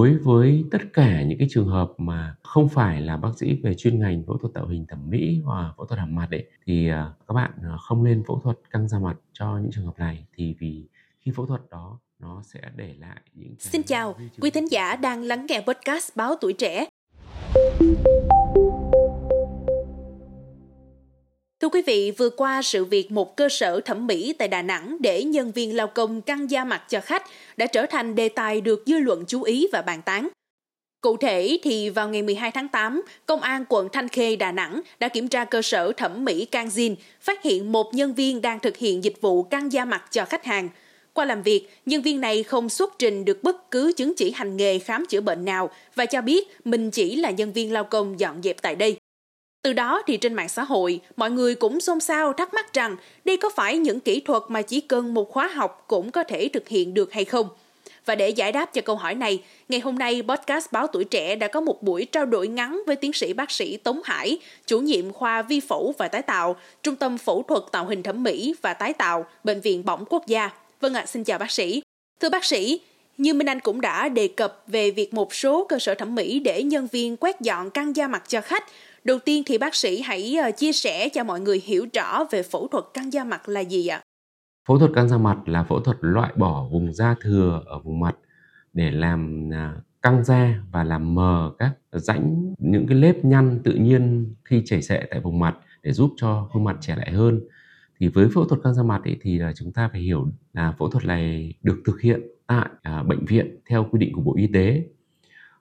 đối với tất cả những cái trường hợp mà không phải là bác sĩ về chuyên ngành phẫu thuật tạo hình thẩm mỹ và phẫu thuật hàm mặt ấy thì à, các bạn à, không nên phẫu thuật căng da mặt cho những trường hợp này thì vì khi phẫu thuật đó nó sẽ để lại những Xin chào, quý thính giả đang lắng nghe podcast Báo Tuổi Trẻ. Quý vị, vừa qua sự việc một cơ sở thẩm mỹ tại Đà Nẵng để nhân viên lao công căng da mặt cho khách đã trở thành đề tài được dư luận chú ý và bàn tán. Cụ thể thì vào ngày 12 tháng 8, Công an quận Thanh Khê, Đà Nẵng đã kiểm tra cơ sở thẩm mỹ Canzin, phát hiện một nhân viên đang thực hiện dịch vụ căng da mặt cho khách hàng. Qua làm việc, nhân viên này không xuất trình được bất cứ chứng chỉ hành nghề khám chữa bệnh nào và cho biết mình chỉ là nhân viên lao công dọn dẹp tại đây. Từ đó thì trên mạng xã hội, mọi người cũng xôn xao thắc mắc rằng đây có phải những kỹ thuật mà chỉ cần một khóa học cũng có thể thực hiện được hay không? Và để giải đáp cho câu hỏi này, ngày hôm nay podcast Báo Tuổi Trẻ đã có một buổi trao đổi ngắn với tiến sĩ bác sĩ Tống Hải, chủ nhiệm khoa vi phẫu và tái tạo, Trung tâm Phẫu thuật Tạo hình Thẩm mỹ và Tái tạo, Bệnh viện Bỏng Quốc gia. Vâng ạ, à, xin chào bác sĩ. Thưa bác sĩ, như Minh Anh cũng đã đề cập về việc một số cơ sở thẩm mỹ để nhân viên quét dọn căng da mặt cho khách, Đầu tiên thì bác sĩ hãy ờ, chia sẻ cho mọi người hiểu rõ về phẫu thuật căng da mặt là gì ạ? Phẫu thuật căng da mặt là phẫu thuật loại bỏ vùng da thừa ở vùng mặt để làm à, căng da và làm mờ các rãnh những cái lớp nhăn tự nhiên khi chảy xệ tại vùng mặt để giúp cho khuôn mặt trẻ lại hơn. Thì với phẫu thuật căng da mặt ấy, thì là chúng ta phải hiểu là phẫu thuật này được thực hiện tại à, bệnh viện theo quy định của Bộ Y tế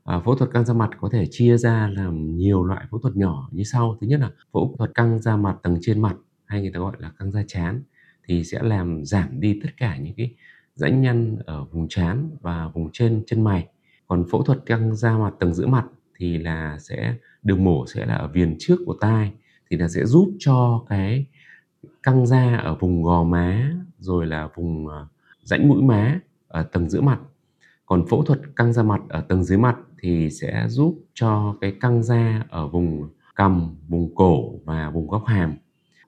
À, phẫu thuật căng da mặt có thể chia ra làm nhiều loại phẫu thuật nhỏ như sau. Thứ nhất là phẫu thuật căng da mặt tầng trên mặt hay người ta gọi là căng da chán thì sẽ làm giảm đi tất cả những cái rãnh nhăn ở vùng trán và vùng trên chân mày. Còn phẫu thuật căng da mặt tầng giữa mặt thì là sẽ đường mổ sẽ là ở viền trước của tai thì là sẽ giúp cho cái căng da ở vùng gò má rồi là vùng ờ, rãnh mũi má ở tầng giữa mặt còn phẫu thuật căng da mặt ở tầng dưới mặt thì sẽ giúp cho cái căng da ở vùng cằm vùng cổ và vùng góc hàm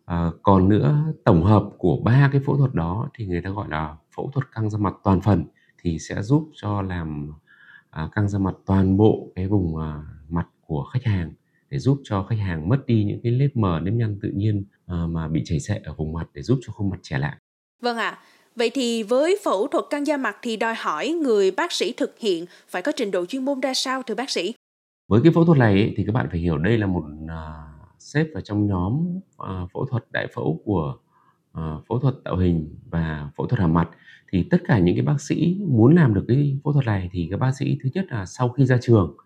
à, còn nữa tổng hợp của ba cái phẫu thuật đó thì người ta gọi là phẫu thuật căng da mặt toàn phần thì sẽ giúp cho làm à, căng da mặt toàn bộ cái vùng à, mặt của khách hàng để giúp cho khách hàng mất đi những cái nếp mờ nếp nhăn tự nhiên à, mà bị chảy xệ ở vùng mặt để giúp cho khuôn mặt trẻ lại. Vâng ạ. À. Vậy thì với phẫu thuật căng da mặt thì đòi hỏi người bác sĩ thực hiện phải có trình độ chuyên môn ra sao thưa bác sĩ? Với cái phẫu thuật này thì các bạn phải hiểu đây là một uh, xếp vào trong nhóm uh, phẫu thuật đại phẫu của uh, phẫu thuật tạo hình và phẫu thuật hàm mặt. Thì tất cả những cái bác sĩ muốn làm được cái phẫu thuật này thì các bác sĩ thứ nhất là sau khi ra trường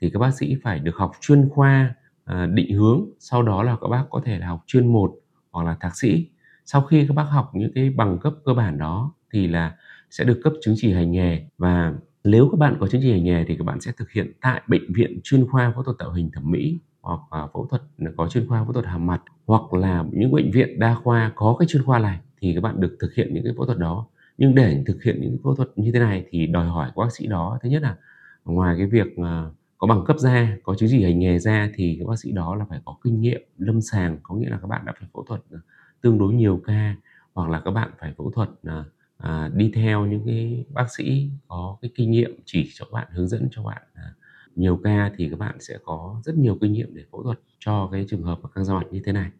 thì các bác sĩ phải được học chuyên khoa uh, định hướng. Sau đó là các bác có thể là học chuyên một hoặc là thạc sĩ sau khi các bác học những cái bằng cấp cơ bản đó thì là sẽ được cấp chứng chỉ hành nghề và nếu các bạn có chứng chỉ hành nghề thì các bạn sẽ thực hiện tại bệnh viện chuyên khoa phẫu thuật tạo hình thẩm mỹ hoặc là phẫu thuật có chuyên khoa phẫu thuật hàm mặt hoặc là những bệnh viện đa khoa có cái chuyên khoa này thì các bạn được thực hiện những cái phẫu thuật đó. Nhưng để thực hiện những phẫu thuật như thế này thì đòi hỏi của bác sĩ đó, thứ nhất là ngoài cái việc ờ, có bằng cấp ra, có chứng chỉ hành nghề ra thì các bác sĩ đó là phải có kinh nghiệm, lâm sàng, có nghĩa là các bạn đã phải phẫu thuật tương đối nhiều ca hoặc là các bạn phải phẫu thuật à, à, đi theo những cái bác sĩ có cái kinh nghiệm chỉ cho bạn hướng dẫn cho bạn à, nhiều ca thì các bạn sẽ có rất nhiều kinh nghiệm để phẫu thuật cho cái trường hợp căng da mặt như thế này.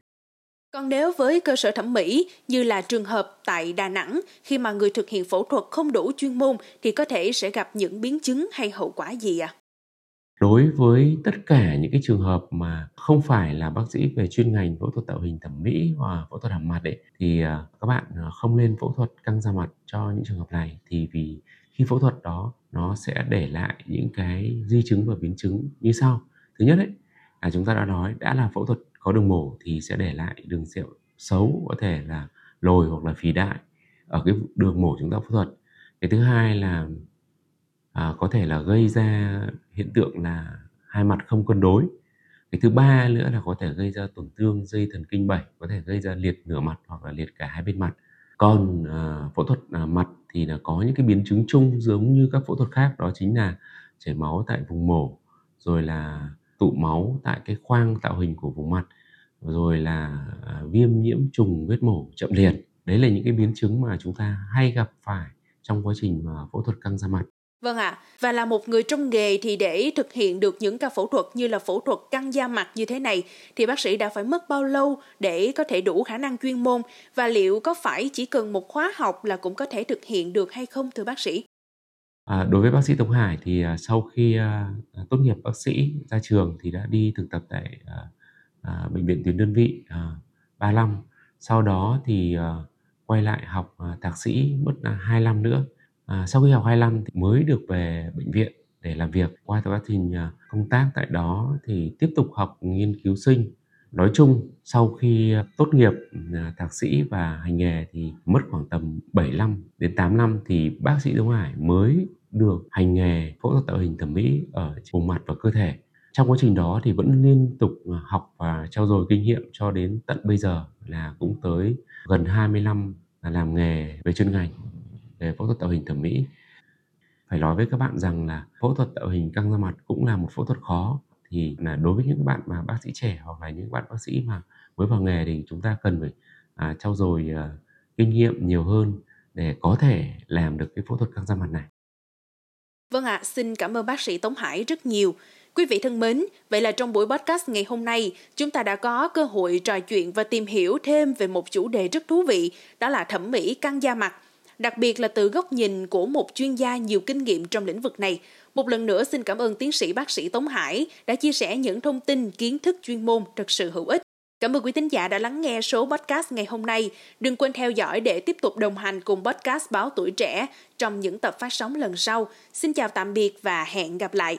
Còn nếu với cơ sở thẩm mỹ như là trường hợp tại Đà Nẵng, khi mà người thực hiện phẫu thuật không đủ chuyên môn thì có thể sẽ gặp những biến chứng hay hậu quả gì ạ? À? Đối với tất cả những cái trường hợp mà không phải là bác sĩ về chuyên ngành phẫu thuật tạo hình thẩm mỹ hoặc phẫu thuật hàm mặt ấy, thì à, các bạn à, không nên phẫu thuật căng da mặt cho những trường hợp này. Thì vì khi phẫu thuật đó, nó sẽ để lại những cái di chứng và biến chứng như sau. Thứ nhất ấy, là chúng ta đã nói đã là phẫu thuật có đường mổ thì sẽ để lại đường sẹo xấu, có thể là lồi hoặc là phì đại ở cái đường mổ chúng ta phẫu thuật. Cái thứ hai là à, có thể là gây ra hiện tượng là hai mặt không cân đối. Cái thứ ba nữa là có thể gây ra tổn thương dây thần kinh bảy có thể gây ra liệt nửa mặt hoặc là liệt cả hai bên mặt. Còn à, phẫu thuật à, mặt thì là có những cái biến chứng chung giống như các phẫu thuật khác đó chính là chảy máu tại vùng mổ rồi là tụ máu tại cái khoang tạo hình của vùng mặt rồi là à, viêm nhiễm trùng vết mổ chậm liền đấy là những cái biến chứng mà chúng ta hay gặp phải trong quá trình mà phẫu thuật căng da mặt. Vâng ạ, à, và là một người trong nghề thì để thực hiện được những ca phẫu thuật như là phẫu thuật căng da mặt như thế này thì bác sĩ đã phải mất bao lâu để có thể đủ khả năng chuyên môn và liệu có phải chỉ cần một khóa học là cũng có thể thực hiện được hay không thưa bác sĩ? À, đối với bác sĩ Tống Hải thì à, sau khi à, à tốt nghiệp bác sĩ ra trường thì đã đi thực tập tại à, à, bệnh viện tuyến đơn vị à, 35. Sau đó thì à, quay lại học à, thạc sĩ mất à, 2 năm nữa À, sau khi học 2 năm thì mới được về bệnh viện để làm việc. Qua quá trình à, công tác tại đó thì tiếp tục học nghiên cứu sinh. Nói chung sau khi tốt nghiệp à, thạc sĩ và hành nghề thì mất khoảng tầm 7 năm đến 8 năm thì bác sĩ Đông Hải mới được hành nghề phẫu thuật tạo hình thẩm mỹ ở vùng mặt và cơ thể. Trong quá trình đó thì vẫn liên tục à, học và trao dồi kinh nghiệm cho đến tận bây giờ là cũng tới gần 20 năm làm nghề về chuyên ngành về phẫu thuật tạo hình thẩm mỹ phải nói với các bạn rằng là phẫu thuật tạo hình căng da mặt cũng là một phẫu thuật khó thì là đối với những bạn mà bác sĩ trẻ hoặc là những bạn bác sĩ mà mới vào nghề thì chúng ta cần phải à, trau dồi à, kinh nghiệm nhiều hơn để có thể làm được cái phẫu thuật căng da mặt này. Vâng ạ, à, xin cảm ơn bác sĩ Tống Hải rất nhiều. Quý vị thân mến, vậy là trong buổi podcast ngày hôm nay, chúng ta đã có cơ hội trò chuyện và tìm hiểu thêm về một chủ đề rất thú vị, đó là thẩm mỹ căng da mặt đặc biệt là từ góc nhìn của một chuyên gia nhiều kinh nghiệm trong lĩnh vực này. Một lần nữa xin cảm ơn tiến sĩ bác sĩ Tống Hải đã chia sẻ những thông tin, kiến thức chuyên môn thật sự hữu ích. Cảm ơn quý thính giả đã lắng nghe số podcast ngày hôm nay. Đừng quên theo dõi để tiếp tục đồng hành cùng podcast Báo Tuổi Trẻ trong những tập phát sóng lần sau. Xin chào tạm biệt và hẹn gặp lại.